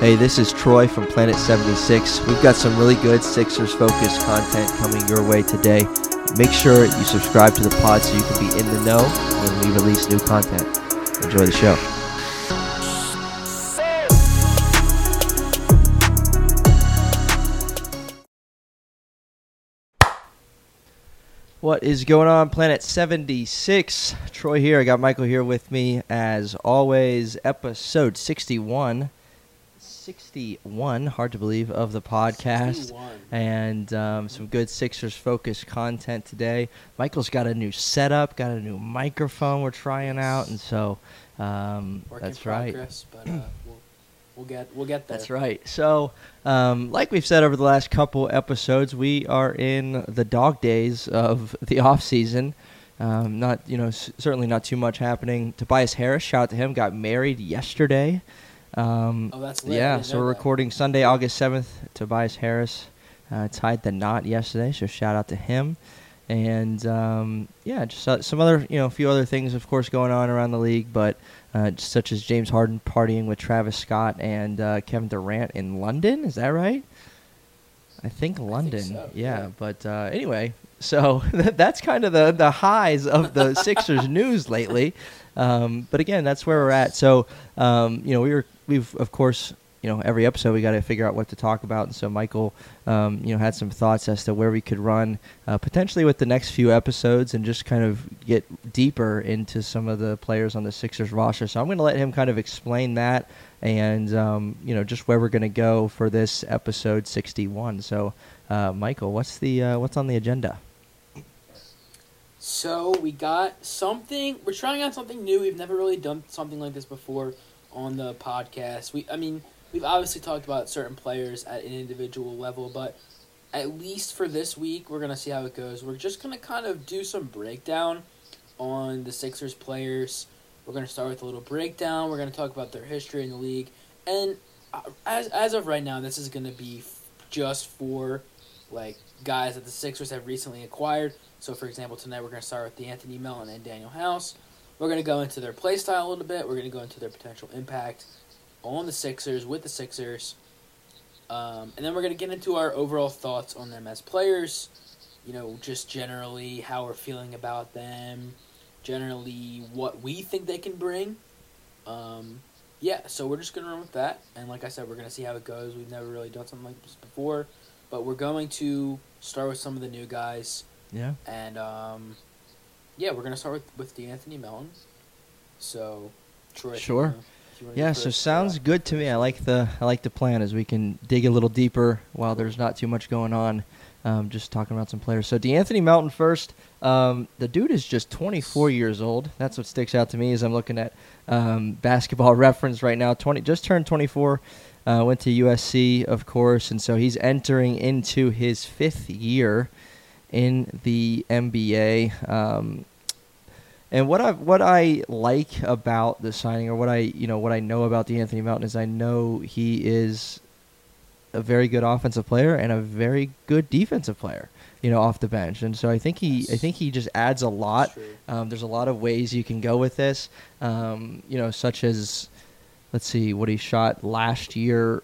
Hey, this is Troy from Planet 76. We've got some really good Sixers focused content coming your way today. Make sure you subscribe to the pod so you can be in the know when we release new content. Enjoy the show. What is going on, Planet 76? Troy here. I got Michael here with me as always. Episode 61. 61, hard to believe, of the podcast. 61. And um, some good Sixers focused content today. Michael's got a new setup, got a new microphone we're trying out. And so um, Work that's in right. progress, but uh, we'll, we'll get we'll get there. That's right. So, um, like we've said over the last couple episodes, we are in the dog days of the off season. Um, not, you know, certainly not too much happening. Tobias Harris, shout out to him, got married yesterday. Um, Oh, that's lit. Yeah. So we're that. recording Sunday, August seventh. Tobias Harris uh, tied the knot yesterday, so shout out to him. And um, yeah, just uh, some other, you know, a few other things, of course, going on around the league, but uh, such as James Harden partying with Travis Scott and uh, Kevin Durant in London. Is that right? I think London. so, yeah. yeah. But uh, anyway, so that's kind of the the highs of the Sixers news lately. Um, but again, that's where we're at. So um, you know, we were we've of course you know every episode we got to figure out what to talk about, and so Michael um, you know had some thoughts as to where we could run uh, potentially with the next few episodes and just kind of get deeper into some of the players on the Sixers roster. So I'm going to let him kind of explain that and um, you know just where we're going to go for this episode 61. So uh, Michael, what's the uh, what's on the agenda? So we got something. We're trying out something new. We've never really done something like this before on the podcast. We, I mean, we've obviously talked about certain players at an individual level, but at least for this week, we're gonna see how it goes. We're just gonna kind of do some breakdown on the Sixers players. We're gonna start with a little breakdown. We're gonna talk about their history in the league, and uh, as as of right now, this is gonna be just for like guys that the Sixers have recently acquired. So, for example, tonight we're to start with De'Anthony Melton and Danuel House. We're going to go into their play style a little bit. We're going to go into their potential impact on the Sixers with the Sixers, um, and then we're going to get into our overall thoughts on them as players. You know, just generally how we're feeling about them, generally what we think they can bring. Um, yeah, so we're just going to run with that. And like I said, we're going to see how it goes. We've never really done something like this before. But we're going to start with some of the new guys. Yeah. And um, yeah, we're going to start with, with De'Anthony Melton. So, Troy. you Sure. you wanna Yeah, so sounds uh, good to me. I like the I like the plan as we can dig a little deeper while there's not too much going on. Um, just talking about some players. So De'Anthony Melton first. Um, the dude is just 24 years old. That's what sticks out to me as I'm looking at um, Basketball Reference right now. 20 just turned 24. Uh, went to USC, of course, and so he's entering into his fifth year in the NBA. Um, and what I what I like about the signing, or what I you know what I know about De'Anthony Melton is I know he is a very good offensive player and a very good defensive player. You know, off the bench, and so I think he I think he just adds a lot. Um, there's a lot of ways you can go with this. Um, you know, such as let's see what he shot last year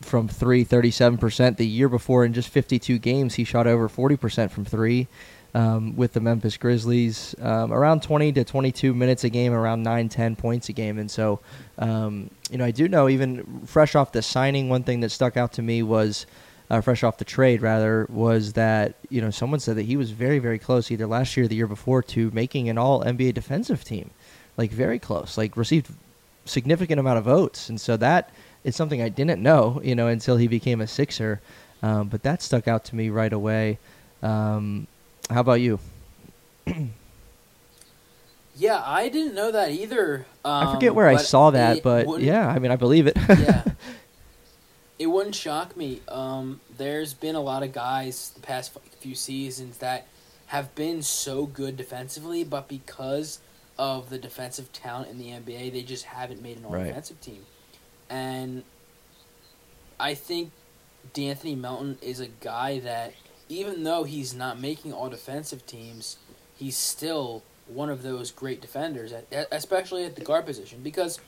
from three, 37%. The year before, in just 52 games, he shot over 40% from three um, with the Memphis Grizzlies. Um, around 20 to 22 minutes a game, around 9, 10 points a game. And so, um, you know, I do know even fresh off the signing, one thing that stuck out to me was. Uh, fresh off the trade, rather, was that you know someone said that he was very, very close either last year or the year before to making an All NBA defensive team, like very close, like received significant amount of votes, and so that is something I didn't know, you know, until he became a Sixer. Um, but that stuck out to me right away. Um, how about you? Yeah, I didn't know that either. Um, I forget where I saw that, but yeah, I mean, I believe it. yeah. It wouldn't shock me. Um, there's been a lot of guys the past few seasons that have been so good defensively, but because of the defensive talent in the NBA, they just haven't made an all Right. defensive team. And I think De'Anthony Melton is a guy that, even though he's not making all defensive teams, he's still one of those great defenders, especially at the guard position. Because,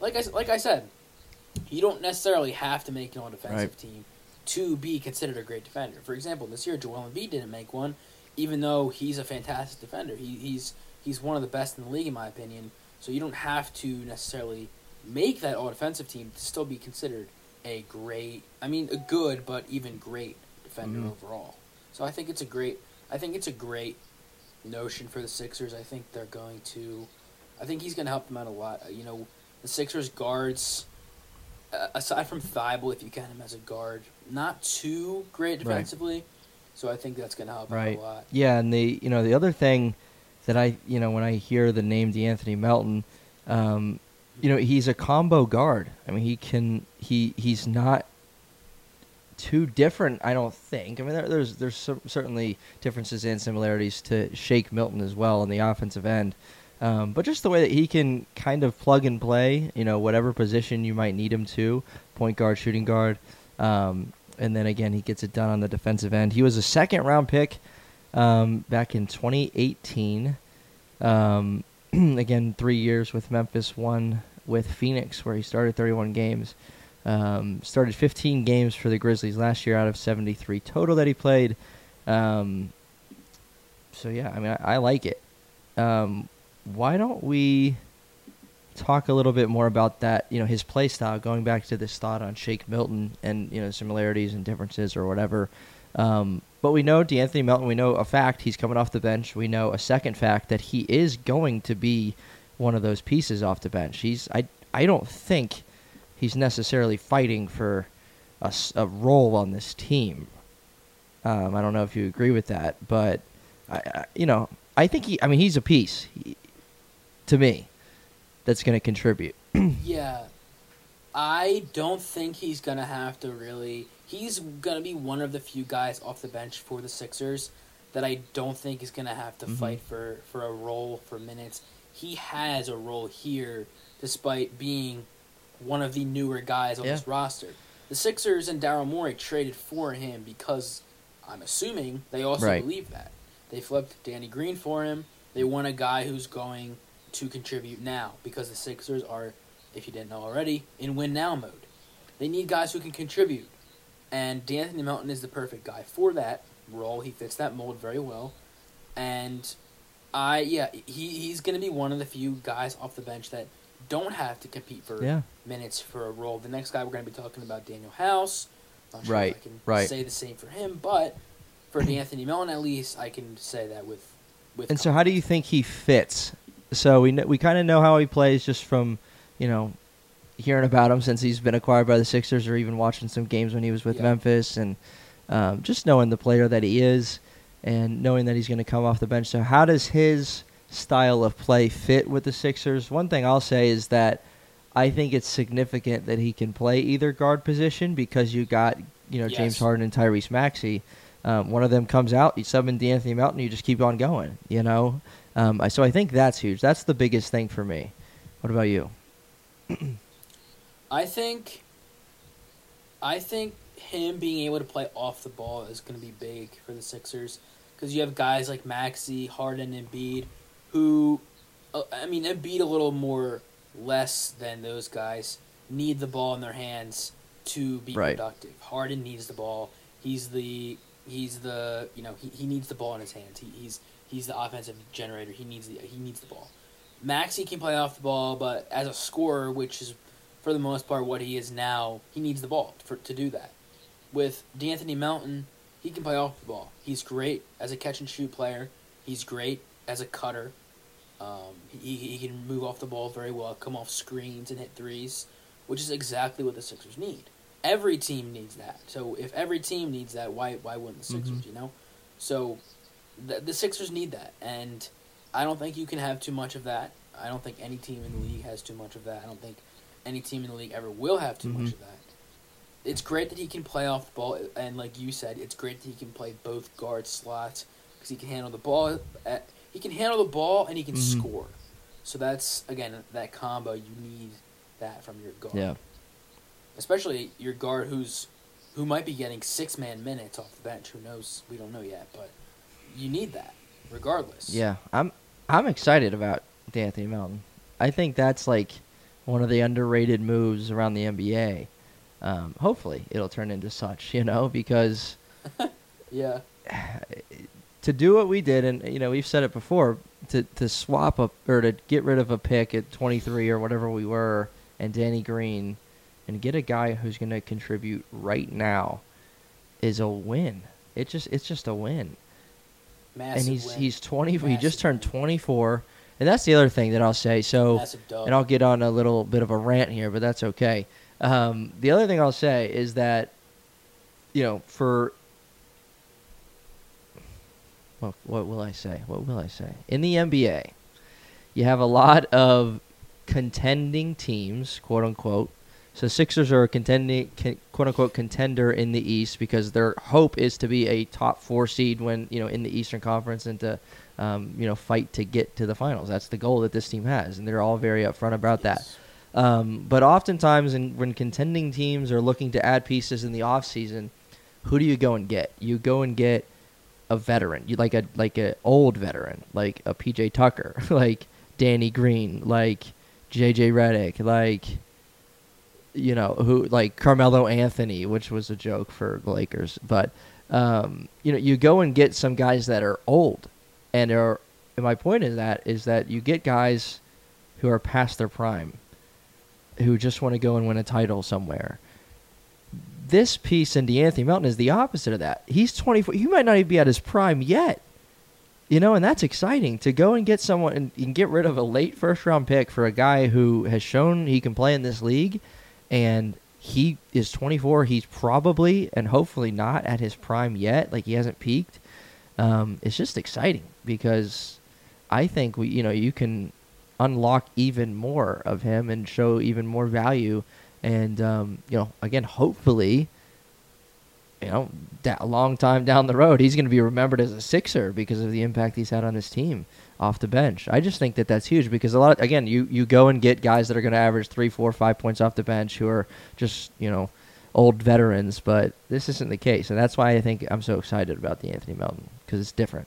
like I like I said, you don't necessarily have to make an all defensive Right. team to be considered a great defender. For example, this year Joel Embiid didn't make one, even though he's a fantastic defender. He, he's he's one of the best in the league in my opinion. So you don't have to necessarily make that all defensive team to still be considered a great. I mean, a good but even great defender Mhm. overall. So I think it's a great. I think it's a great notion for the Sixers. I think they're going to. I think he's going to help them out a lot. You know, the Sixers guards, uh, aside from Thybulle, if you count him as a guard, not too great Right. defensively. So I think that's going to help Right. a lot. Yeah, and the you know the other thing that I you know when I hear the name De'Anthony Melton, um, you know he's a combo guard. I mean he can he he's not too different. I don't think. I mean there, there's there's cer- certainly differences and similarities to Shake Milton as well on the offensive end. Um, but just the way that he can kind of plug and play, you know, whatever position you might need him to, point guard, shooting guard, um, and then again he gets it done on the defensive end. He was a second round pick um, back in 2018. Um, again, three years with Memphis, one with Phoenix, where he started 31 games. Um, started 15 games for the Grizzlies last year out of 73 total that he played. Um, so yeah, I mean, I, I like it. Um, why don't we talk a little bit more about that? You know, his play style. Going back to this thought on Shake Milton and you know similarities and differences or whatever. Um, but we know De'Anthony Melton. We know a fact he's coming off the bench. We know a second fact that he is going to be one of those pieces off the bench. He's I I don't think he's necessarily fighting for a role on this team. Um, I don't know if you agree with that, but I, I you know I think he I mean he's a piece he, to me that's going to contribute. Yeah, I don't think he's gonna have to really. He's gonna be one of the few guys off the bench for the Sixers that I don't think is gonna have to Mhm. fight for for a role for minutes. He has a role here, despite being one of the newer guys on Yeah. this roster. The Sixers and Daryl Morey traded for him because I'm assuming they also Right. believe that they flipped Danny Green for him. They want a guy who's going to contribute now because the Sixers are, if you didn't know already, in win now mode. They need guys who can contribute, and De'Anthony Melton is the perfect guy for that role. He fits that mold very well, and I yeah he he's going to be one of the few guys off the bench that don't have to compete for Yeah. minutes for a role. The next guy we're going to be talking about Danuel House. Not sure Right, I can right. say the same for him, but for Anthony Melton at least I can say that with with And so, how do you think he fits? So we kn- we kind of know how he plays just from you know hearing about him since he's been acquired by the Sixers, or even watching some games when he was with Yeah. Memphis, and um, just knowing the player that he is, and knowing that he's going to come off the bench. So, how does his style of play fit with the Sixers? One thing I'll say is that I think it's significant that he can play either guard position because you got you know James Harden and Tyrese Maxey. Um, one of them comes out, you sub in De'Anthony Melton, you just keep on going. You know, um, so I think that's huge. That's the biggest thing for me. What about you? I think I think him being able to play off the ball is going to be big for the Sixers because you have guys like Maxey, Harden, and Embiid who, uh, I mean, Embiid a little more less than those guys need the ball in their hands to be Right. productive. Harden needs the ball. He's the he's the you know he, he needs the ball in his hands. He, he's he's the offensive generator. He needs the he needs the ball. Maxey can play off the ball, but as a scorer, which is for the most part what he is now, he needs the ball for to do that. With De'Anthony Melton, he can play off the ball. He's great as a catch and shoot player. He's great as a cutter. Um, he, he can move off the ball very well, come off screens and hit threes, which is exactly what the Sixers need. Every team needs that. So if every team needs that, why why wouldn't the Sixers? Mhm. You know, so the, the Sixers need that, and I don't think you can have too much of that. I don't think any team in the league has too much of that. I don't think any team in the league ever will have too Mhm. much of that. It's great that he can play off the ball, and like you said, it's great that he can play both guard slots because he can handle the ball. At, he can handle the ball and he can Mhm. score. So that's again that combo. You need that from your guard, Yeah. especially your guard who's who might be getting six man minutes off the bench. Who knows? We don't know yet, but you need that regardless. Yeah, I'm I'm excited about De'Anthony Melton. I think that's like one of the underrated moves around the NBA. Um, hopefully, it'll turn into such, you know, because Yeah. to do what we did, and you know, we've said it before, to to swap up or to get rid of a pick at 23 or whatever we were, and Danny Green, and get a guy who's going to contribute right now, is a win. It just it's just a win. Massive and he's win. he's 20. he just turned 24, and that's the other thing that I'll say. So. And I'll get on a little bit of a rant here, but that's okay. Um, the other thing I'll say is that, you know, for what, what will I say? What will I say? In the NBA, you have a lot of contending teams, quote unquote. So Sixers are a contending, quote unquote, contender in the East because their hope is to be a top four seed when you know in the Eastern Conference and to um, you know fight to get to the finals. That's the goal that this team has, and they're all very upfront about that. Um, but oftentimes, in, when contending teams are looking to add pieces in the offseason, who do you go and get? You go and get a veteran, you like a like a old veteran, like a PJ Tucker, like Danny Green, like JJ Redick, like you know who like Carmelo Anthony, which was a joke for the Lakers, but um, you know you go and get some guys that are old, and are. And my point is that is that you get guys who are past their prime, who just want to go and win a title somewhere. This piece in De'Anthony Melton is the opposite of that. He's 24. He might not even be at his prime yet. You know, and that's exciting to go and get someone and, and get rid of a late first round pick for a guy who has shown he can play in this league and he is 24. He's probably and hopefully not at his prime yet. Like he hasn't peaked. Um, it's just exciting because I think we, you know, you can unlock even more of him and show even more value. And um, you know, again, hopefully, you know, a long time down the road, he's going to be remembered as a Sixer because of the impact he's had on his team off the bench. I just think that that's huge because a lot. Of, again, you you go and get guys that are going to average three, four, five points off the bench who are just you know old veterans, but this isn't the case, and that's why I think I'm so excited about De'Anthony Melton because it's different.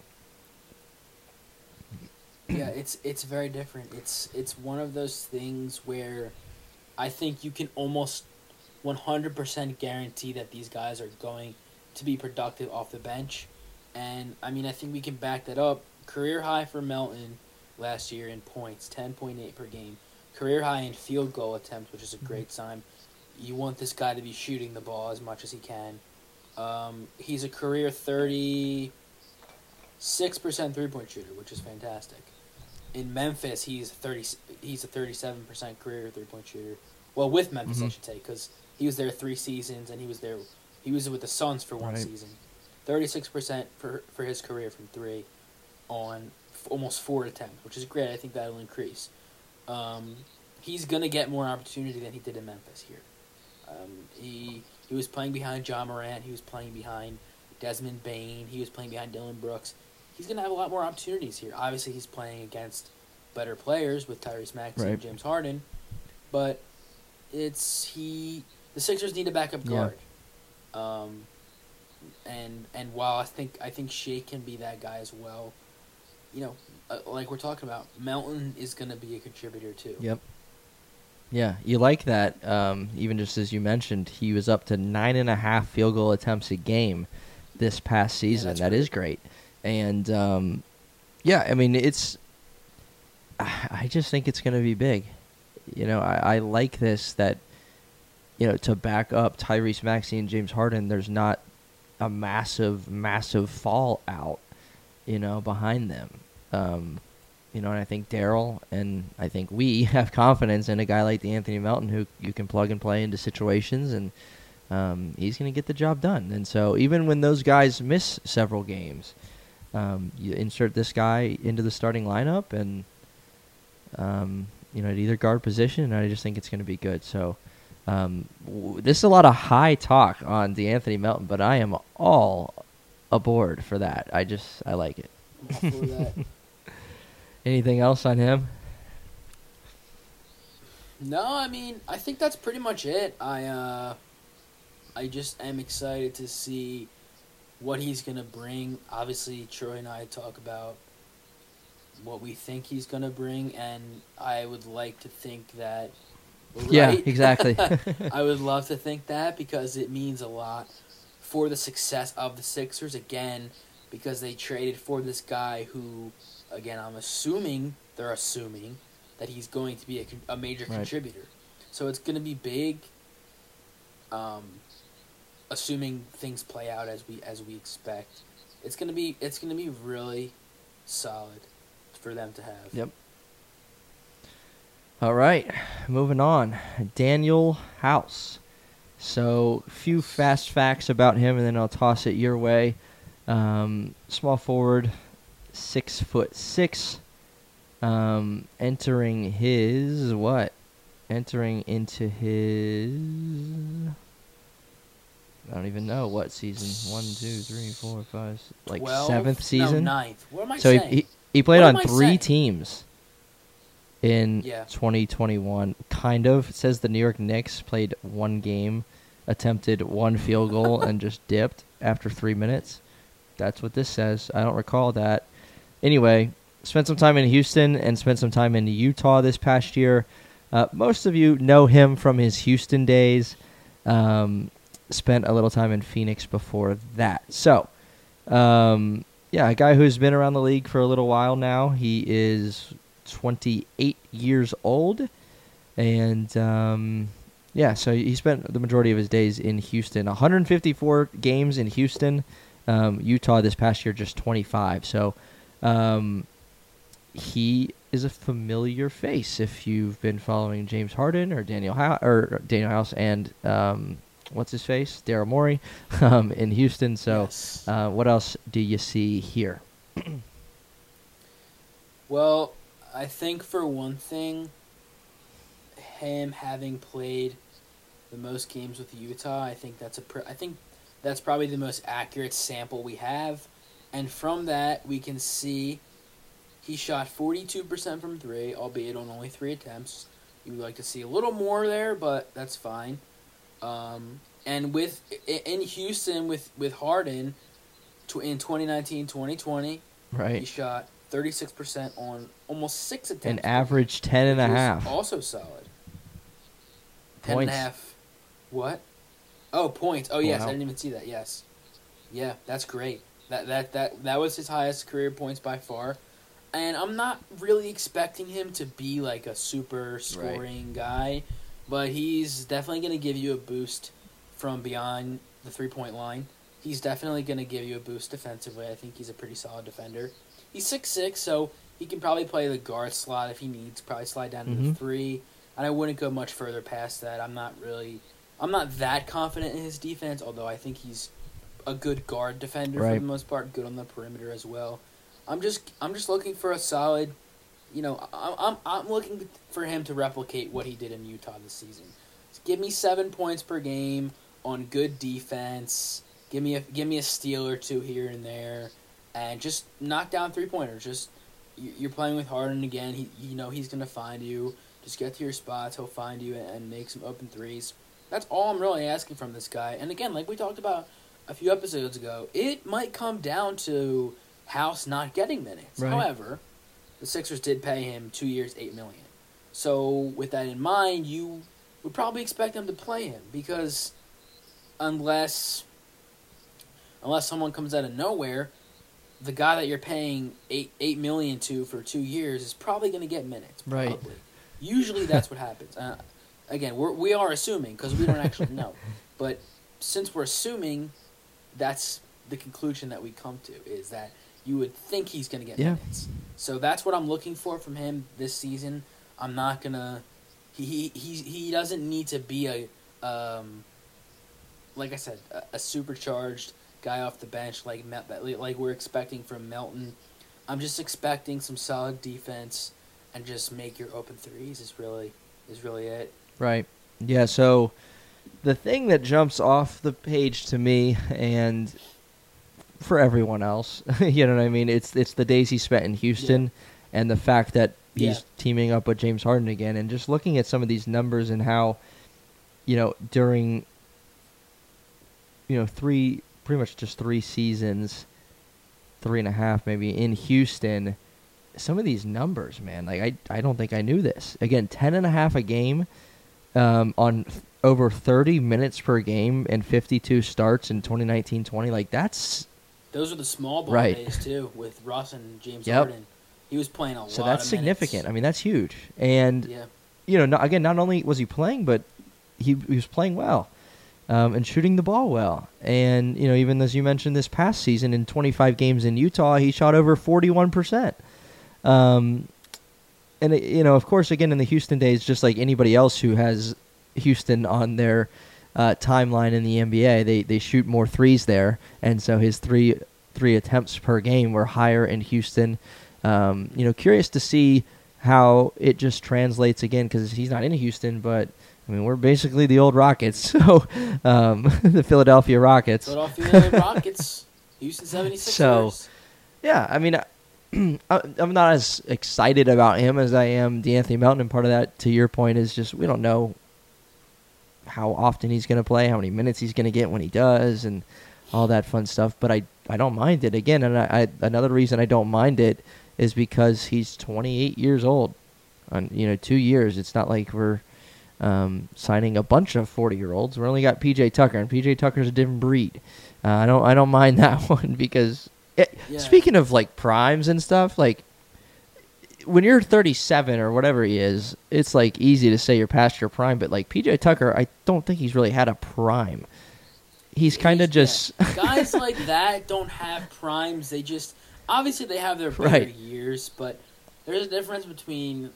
yeah, it's it's very different. It's it's one of those things where I think you can almost 100% guarantee that these guys are going to be productive off the bench. And I mean, I think we can back that up. Career high for Melton last year in points, 10.8 per game. Career high in field goal attempts, which is a great sign. You want this guy to be shooting the ball as much as he can. Um, he's a career 36% three point shooter, which is fantastic. In Memphis, he's 30. He's a 37% career three point shooter. Well, with Memphis, I Mhm. should say, because he was there three seasons, and he was there. He was with the Suns for one Right. season. 36% for for his career from three, on f- almost four attempts, which is great. I think that'll increase. Um, he's gonna get more opportunity than he did in Memphis here. Um, he he was playing behind Ja Morant. He was playing behind Desmond Bane. He was playing behind Dillon Brooks. He's gonna have a lot more opportunities here. Obviously, he's playing against better players with Tyrese Maxey Right. and James Harden, but it's he. The Sixers need a backup Yeah. guard. Um, and and while I think I think Shea can be that guy as well, you know, uh, like we're talking about, Melton is going to be a contributor too. Yep. Yeah, you like that. Um, even just as you mentioned, he was up to nine and a half field goal attempts a game this past season. that's that great. is great, and um, yeah, I mean it's. I just think it's going to be big. You know, I, I like this that, you know, to back up Tyrese Maxey and James Harden, there's not a massive, massive fallout, you know, behind them. Um, you know, and I think Daryl and I think we have confidence in a guy like De'Anthony Melton who you can plug and play into situations, and um, he's going to get the job done. And so, even when those guys miss several games, um, you insert this guy into the starting lineup, and um, you know, at either guard position, and I just think it's going to be good. So. Um, w- this is a lot of high talk on De'Anthony Melton, but I am all aboard for that. I just I like it. Anything else on him? No, I mean, I think that's pretty much it. I uh I just am excited to see what he's going to bring. Obviously, Troy and I talk about what we think he's going to bring and I would like to think that Yeah, exactly. I would love to think that because it means a lot for the success of the Sixers again because they traded for this guy who again I'm assuming they're assuming that he's going to be a, a major Right. contributor. So it's going to be big um assuming things play out as we as we expect. It's to be it's to be really solid for them to have. Yep. All right, moving on. Danuel House. So, few fast facts about him, and then I'll toss it your way. Um, small forward, six foot six. Um, entering his what? Entering into his. I don't even know what season. One, two, three, four, five, like 12? seventh season. No, ninth. What am I So he, saying? he he played What on am I three saying? teams in Yeah. 2021. Kind of. It says the New York Knicks played one game, attempted one field goal, and just dipped after three minutes. That's what this says. I don't recall that. Anyway, spent some time in Houston and spent some time in Utah this past year. Uh, most of you know him from his Houston days. Um, spent a little time in Phoenix before that. So, um, yeah, a guy who's been around the league for a little while now. He is 28 years old, and um, yeah, so he spent the majority of his days in Houston. 154 games in Houston. Um, Utah this past year just 25. So um, he is a familiar face if you've been following James Harden or Danuel House or Danuel House and um, what's his face Daryl Morey um, in Houston. So. Yes. Uh, what else do you see here? Well, I think for one thing, him having played the most games with Utah, I think that's a pr- I think that's probably the most accurate sample we have, and from that we can see he shot forty two percent from three, albeit on only three attempts. You would like to see a little more there, but that's fine. Um, and with in Houston with with Harden, in 2019-2020, right, he shot 36% on almost six attempts. an average ten and a half. Also solid. Ten and a half. What? Oh, points. Oh, yes. Wow. I didn't even see that. Yes. Yeah, that's great. That that that that was his highest career points by far. And I'm not really expecting him to be like a super scoring guy, but he's definitely going to give you a boost from beyond the three point line. He's definitely going to give you a boost defensively. I think he's a pretty solid defender. He's six six, so he can probably play the guard slot if he needs. Probably slide down to the Mhm. three, and I wouldn't go much further past that. I'm not really, I'm not that confident in his defense. Although I think he's a good guard defender for the most part, good on the perimeter as well. I'm just, I'm just looking for a solid. You know, I- I'm, I'm looking for him to replicate what he did in Utah this season. Give me seven points per game on good defense. Give me a give me a steal or two here and there, and just knock down three pointers. Just you- you're playing with Harden again. He you know he's gonna find you. Just get to your spots. He'll find you and make some open threes. That's all I'm really asking from this guy. And again, like we talked about a few episodes ago, it might come down to House not getting minutes. Right. However, the Sixers did pay him two years, eight million. So with that in mind, you would probably expect them to play him because unless unless someone comes out of nowhere, the guy that you're paying eight eight million to for two years is probably going to get minutes. Right. Probably. Usually that's what happens. Uh, again, we're, we are assuming because we don't actually know, but since we're assuming, that's the conclusion that we come to is that you would think he's going to get Yeah. minutes. So that's what I'm looking for from him this season. I'm not gonna. He he he, doesn't need to be a um. Like I said, a, a supercharged guy off the bench like like we're expecting from Melton. I'm just expecting some solid defense and just make your open threes is really is really it. Right. Yeah. So the thing that jumps off the page to me and for everyone else, you know what I mean? It's it's the days he spent in Houston and the fact that he's Yeah. teaming up with James Harden again and just looking at some of these numbers and how you know during you know three pretty much just three seasons three and a half maybe in houston some of these numbers man like i, I don't think i knew this again ten and a half a game um, on th- over 30 minutes per game and 52 starts in 2019-20. Like that's Those are the small ball Right. days too, with Russ and James Yep. Harden. He was playing a so lot. So that's of significant. I mean, that's huge. And yeah, you know, not, again, not only was he playing, but he, he was playing well um, and shooting the ball well. And you know, even as you mentioned, this past season in 25 games in Utah, he shot over 41 percent. Um, and it, you know, of course, again in the Houston days, just like anybody else who has Houston on their uh, timeline in the NBA, they they shoot more threes there, and so his three three attempts per game were higher in Houston. Um, you know, curious to see how it just translates again because he's not in Houston, but I mean we're basically the old Rockets, so um, the Philadelphia Rockets. Philadelphia Rockets, Houston 76ers. So- Yeah, I mean, I- I'm not as excited about him as I am De'Anthony Melton, and part of that, to your point, is just we don't know how often he's going to play, how many minutes he's going to get when he does, and all that fun stuff. But I, I don't mind it again, and I, I another reason I don't mind it is because he's 28 years old. On you know, two years. It's not like we're um, signing a bunch of 40 year olds. We only got PJ Tucker, and PJ Tucker's a different breed. Uh, I don't I don't mind that one because it, Yeah. speaking of like primes and stuff, like when you're 37 or whatever he is, it's like easy to say you're past your prime. But like PJ Tucker, I don't think he's really had a prime. He's kind of just guys like that don't have primes. They just obviously they have their better Right. years, but there's a difference between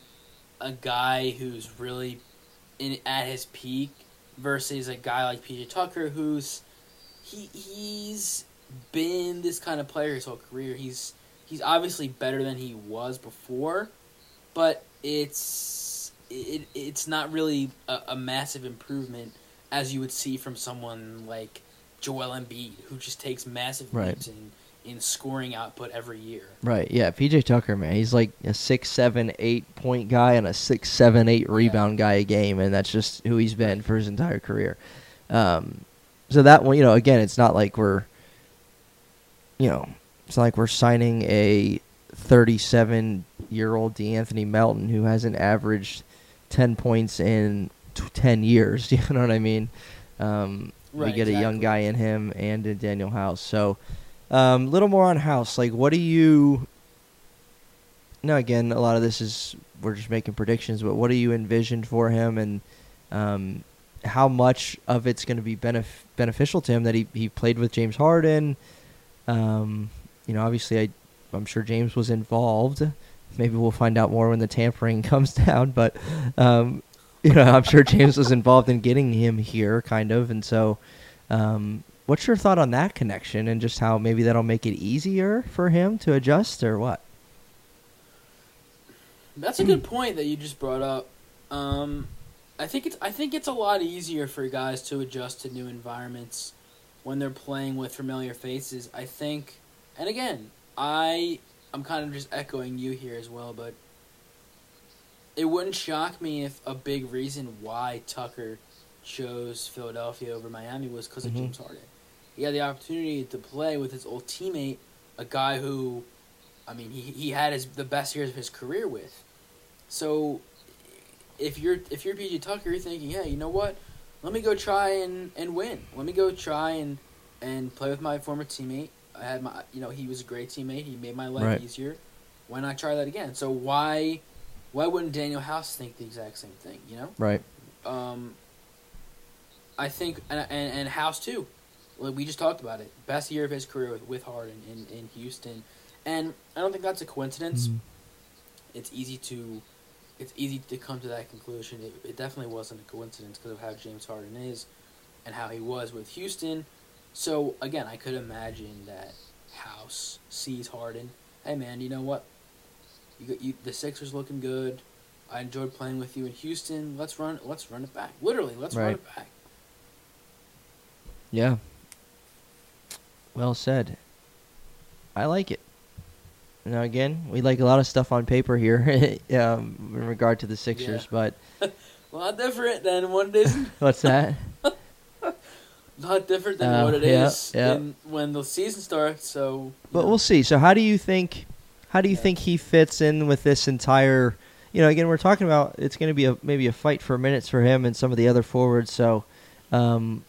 a guy who's really in at his peak versus a guy like PJ Tucker who's he he's been this kind of player his whole career. He's he's obviously better than he was before, but it's it, it's not really a, a massive improvement as you would see from someone like Joel Embiid, who just takes massive Right. leaps in, in scoring output every year. right. Yeah, PJ Tucker, man, he's like a six, seven, eight point guy and a six, seven, eight rebound guy a game, and that's just who he's been for his entire career. Um, so that one, you know, again, it's not like we're, you know, it's like we're signing a 37 year old De'Anthony Melton who hasn't averaged 10 points in t- 10 years. You know what I mean? Um, we Right, get a young guy in him and in Danuel House. So, a um, little more on House. Like, what do you? Now, again, a lot of this is we're just making predictions, but what do you envision for him, and um, how much of it's going to be benef- beneficial to him that he, he played with James Harden? Um, you know, obviously, I, I'm sure James was involved. Maybe we'll find out more when the tampering comes down, but um, you know, I'm sure James was involved in getting him here, kind of, and so. Um, what's your thought on that connection, and just how maybe that'll make it easier for him to adjust, or what? That's a good point that you just brought up. Um, I think it's I think it's a lot easier for guys to adjust to new environments when they're playing with familiar faces. I think, and again, I I'm kind of just echoing you here as well, but it wouldn't shock me if a big reason why Tucker chose Philadelphia over Miami was because Mhm. of James Harden. He had the opportunity to play with his old teammate, a guy who, I mean, he he had his the best years of his career with. So, if you're if you're PJ Tucker, you're thinking, yeah, you know what? Let me go try and, and win. Let me go try and and play with my former teammate. I had my you know he was a great teammate. He made my life Right. easier. Why not try that again? So why why wouldn't Danuel House think the exact same thing? You know. Right. Um, I think, and, and, and House too. Like we just talked about it. Best year of his career with, with Harden in, in Houston. And I don't think that's a coincidence. Mhm. It's easy to it's easy to come to that conclusion. It, it definitely wasn't a coincidence because of how James Harden is and how he was with Houston. So again, I could imagine that House sees Harden. Hey man, you know what? You, got- you the Sixers looking good. I enjoyed playing with you in Houston. Let's run. Let's run it back. Literally, let's run it back. Yeah. Well said. I like it. Now again, we like a lot of stuff on paper here, um, in regard to the Sixers. But A lot different than what it is. what's that? Lot different than Oh, what it yeah, is yeah. in, when the season starts. So, But we'll see. So how do you think? How do you Yeah. think he fits in with this entire? you know, again, we're talking about it's going to be a maybe a fight for minutes for him and some of the other forwards. So, um,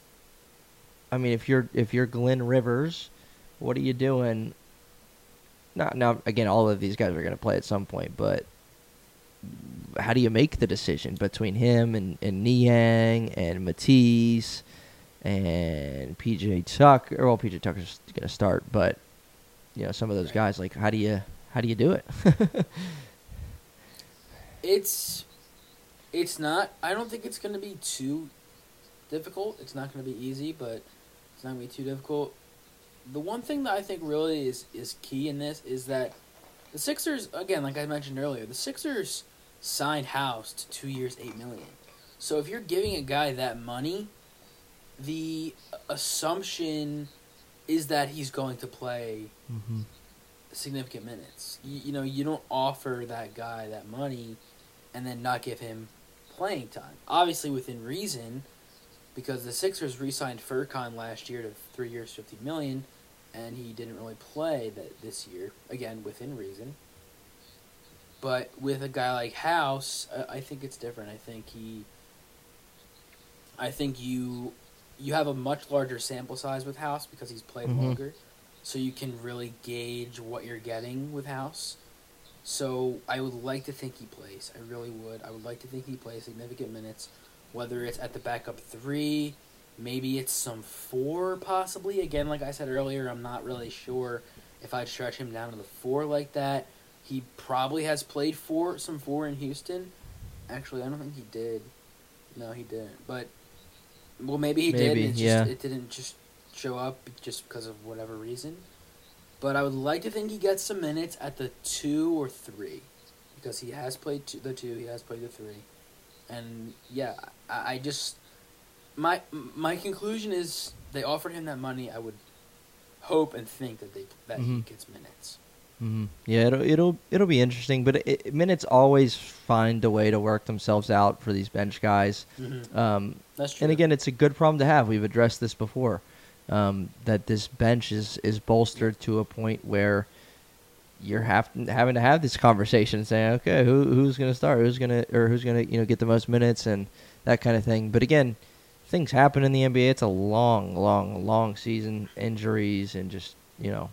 I mean, if you're if you're Glenn Rivers, what are you doing? Not now. Again, all of these guys are going to play at some point, but how do you make the decision between him and and Niang and Matisse and PJ Tucker? Well, PJ Tucker's going to start, but you know, some of those guys, like, how do you how do you do it? it's it's not. I don't think it's going to be too difficult. It's not going to be easy, but it's not going to be too difficult. The one thing that I think really is is key in this is that the Sixers, again, like I mentioned earlier, the Sixers signed House to two years, eight million. So if you're giving a guy that money, the assumption is that he's going to play mm-hmm. significant minutes. You, you know, you don't offer that guy that money and then not give him playing time. Obviously, within reason, because the Sixers re-signed Furkan last year to three years, fifty million, and he didn't really play that this year. Again, within reason. But with a guy like House, I, I think it's different. I think he. I think you you have a much larger sample size with House because he's played Mhm. longer, so you can really gauge what you're getting with House. So I would like to think he plays. I really would. I would like to think he plays significant minutes, whether it's at the backup three, maybe it's some four, possibly. Again, like I said earlier, I'm not really sure if I'd stretch him down to the four like that. He probably has played four, some four in Houston. Actually, I don't think he did. No, he didn't. But well, maybe he did. Maybe, And it's yeah. just, it didn't just show up just because of whatever reason. But I would like to think he gets some minutes at the two or three, because he has played two, the two, he has played the three, and yeah, I, I just my my conclusion is they offered him that money. I would hope and think that they that he Mhm. gets minutes. Hmm Yeah, it'll it'll it'll be interesting, but it, it- minutes always find a way to work themselves out for these bench guys. Mm-hmm. Um, That's true. and again, it's a good problem to have. We've addressed this before. Um, that this bench is is bolstered to a point where you're have, having to have this conversation, saying, okay, who who's going to start, who's going to or who's going to you know get the most minutes and that kind of thing. But again, things happen in the NBA. It's a long, long, long season. Injuries and just you know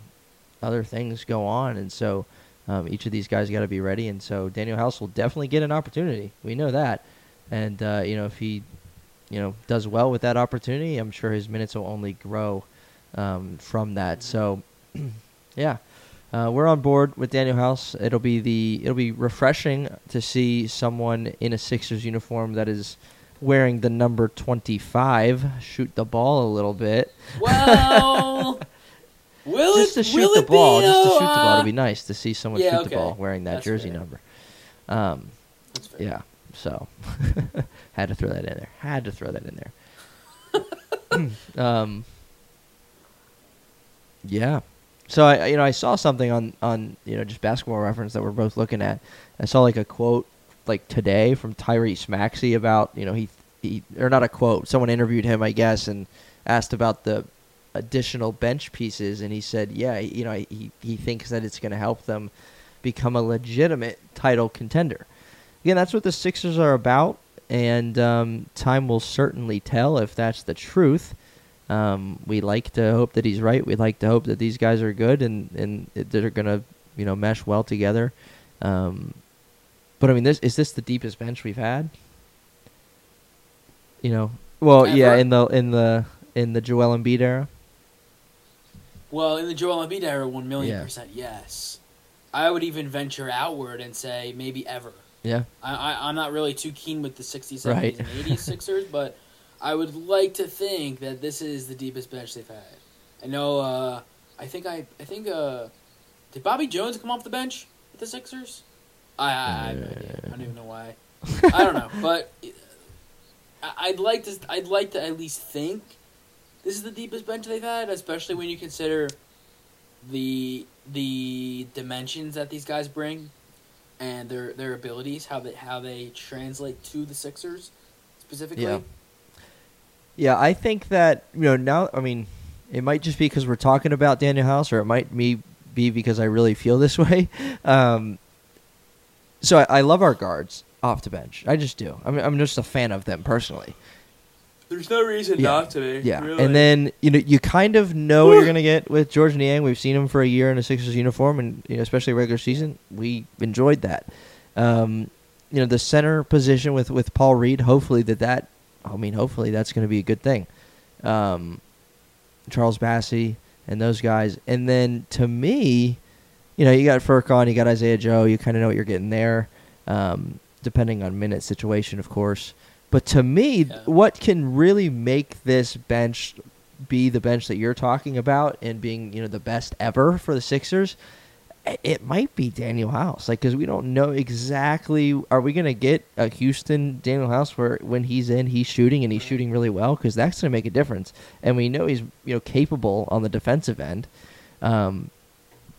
other things go on, and so um, each of these guys got to be ready. And so Danuel House will definitely get an opportunity. We know that, and uh, you know if he you know does well with that opportunity, I'm sure his minutes will only grow um, from that. So yeah. Uh, we're on board with Danuel House. It'll be the it'll be refreshing to see someone in a Sixers uniform that is wearing the number 25 shoot the ball a little bit. well, will just it, to shoot the ball, be, just to uh, shoot the ball. It'd be nice to see someone yeah, shoot the ball wearing that That's jersey fair. number. Um, yeah. So had to throw that in there. Had to throw that in there. um, yeah. So I, you know, I saw something on on you know just basketball reference that we're both looking at. I saw like a quote like today from Tyrese Maxey about you know he he or not a quote. Someone interviewed him, I guess, and asked about the additional bench pieces, and he said, yeah, you know, he he thinks that it's going to help them become a legitimate title contender. Again, that's what the Sixers are about, and um, time will certainly tell if that's the truth. Um, we like to hope that he's right. We like to hope that these guys are good and and they're gonna you know mesh well together. Um, but I mean, this is this the deepest bench we've had? You know, well, yeah, in the in the in the Joel Embiid era. Well, in the Joel Embiid era, one million Yeah. percent yes. I would even venture outward and say maybe ever. Yeah, I, I I'm not really too keen with the 60s, 70s, Right. and 80s Sixers, but I would like to think that this is the deepest bench they've had. I know. Uh, I think I I think uh, did Bobby Jones come off the bench with the Sixers? I I, I have no idea. I don't even know why. I don't know, but I- I'd like to. I'd like to at least think this is the deepest bench they've had, especially when you consider the the dimensions that these guys bring and their their abilities, how they how they translate to the Sixers specifically. Yeah. Yeah, I think that you know now. I mean, it might just be because we're talking about Danuel House, or it might me be because I really feel this way. Um, so I, I love our guards off the bench. I just do. I'm I'm just a fan of them personally. There's no reason Yeah. not to be. Yeah, really. and then you know you kind of know what you're gonna get with Georges Niang. We've seen him for a year in a Sixers uniform, and you know, especially regular season, we enjoyed that. Um, you know, the center position with with Paul Reed. Hopefully that that, I mean, hopefully that's going to be a good thing. Um, Charles Bassey and those guys, and then to me, you know, you got Furkan, you got Isaiah Joe. You kind of know what you're getting there, um, depending on minute situation, of course. But to me, Yeah. what can really make this bench be the bench that you're talking about and being, you know, the best ever for the Sixers, it might be Danuel House. Like, because we don't know exactly. Are we going to get a Houston Danuel House where when he's in, he's shooting and he's shooting really well? Because that's going to make a difference. And we know he's, you know, capable on the defensive end. Um,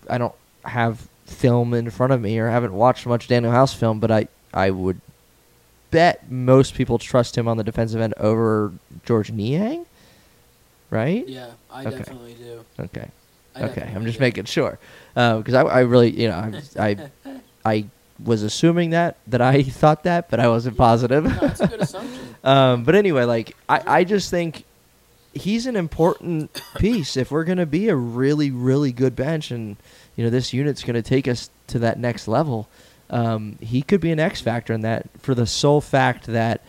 I don't have film in front of me or haven't watched much Danuel House film, but I, I would bet most people trust him on the defensive end over Georges Niang, right? yeah, I okay. definitely do. Okay. I okay, I'm just do. making sure because I, I really, you know, I, I, I was assuming that that I thought that, but I wasn't positive. No, that's a good assumption. um, but anyway, like I, I just think he's an important piece if we're gonna be a really, really good bench, and you know this unit's gonna take us to that next level. Um, he could be an X factor in that for the sole fact that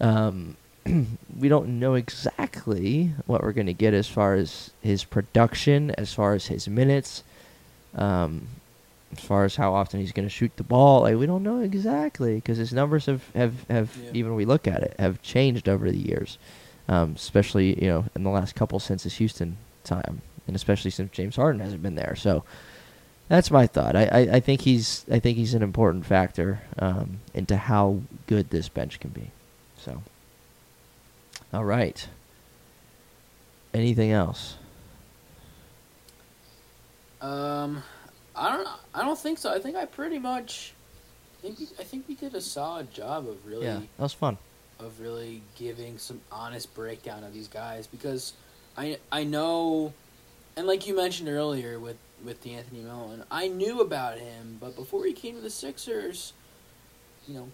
um, we don't know exactly what we're going to get as far as his production, as far as his minutes, um, as far as how often he's going to shoot the ball. Like we don't know exactly because his numbers have have, have Yeah. even when we look at it have changed over the years, um, especially you know in the last couple since his Houston time, and especially since James Harden hasn't been there. So that's my thought. I, I, I think he's I think he's an important factor um, into how good this bench can be. So, all right. Anything else? Um, I don't. I don't think so. I think I pretty much. I think we, I think we did a solid job of really Yeah, that was fun. of really giving some honest breakdown of these guys because I I know, and like you mentioned earlier with with De'Anthony Melton, I knew about him, but before he came to the Sixers, you know,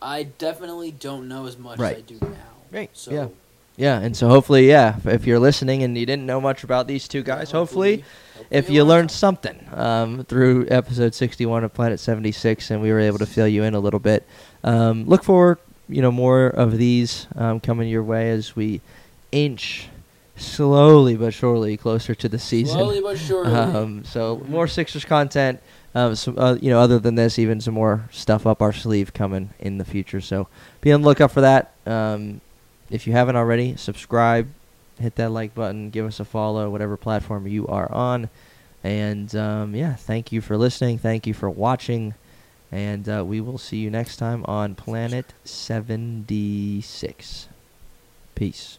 I definitely don't know as much Right. as I do now. Right, So yeah. Yeah, and so hopefully, yeah, if- you're listening and you didn't know much about these two guys, hopefully, hopefully if you'll learned something. something um, through episode 61 of Planet 76 and we were able to fill you in a little bit, um, look for you know more of these um, coming your way as we inch slowly but surely closer to the season. Slowly but surely. Um, so more Sixers content. Um, some, uh, you know, other than this, even some more stuff up our sleeve coming in the future. So be on the lookout for that. Um, if you haven't already, subscribe, hit that like button, give us a follow, whatever platform you are on. And um, yeah, thank you for listening. Thank you for watching. And uh, we will see you next time on Planet 76. Peace.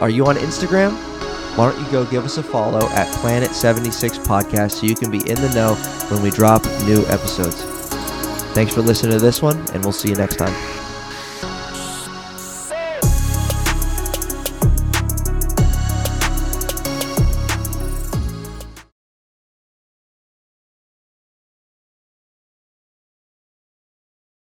Are you on Instagram? Why don't you go give us a follow at Planet76 Podcast so you can be in the know when we drop new episodes. Thanks for listening to this one, and we'll see you next time.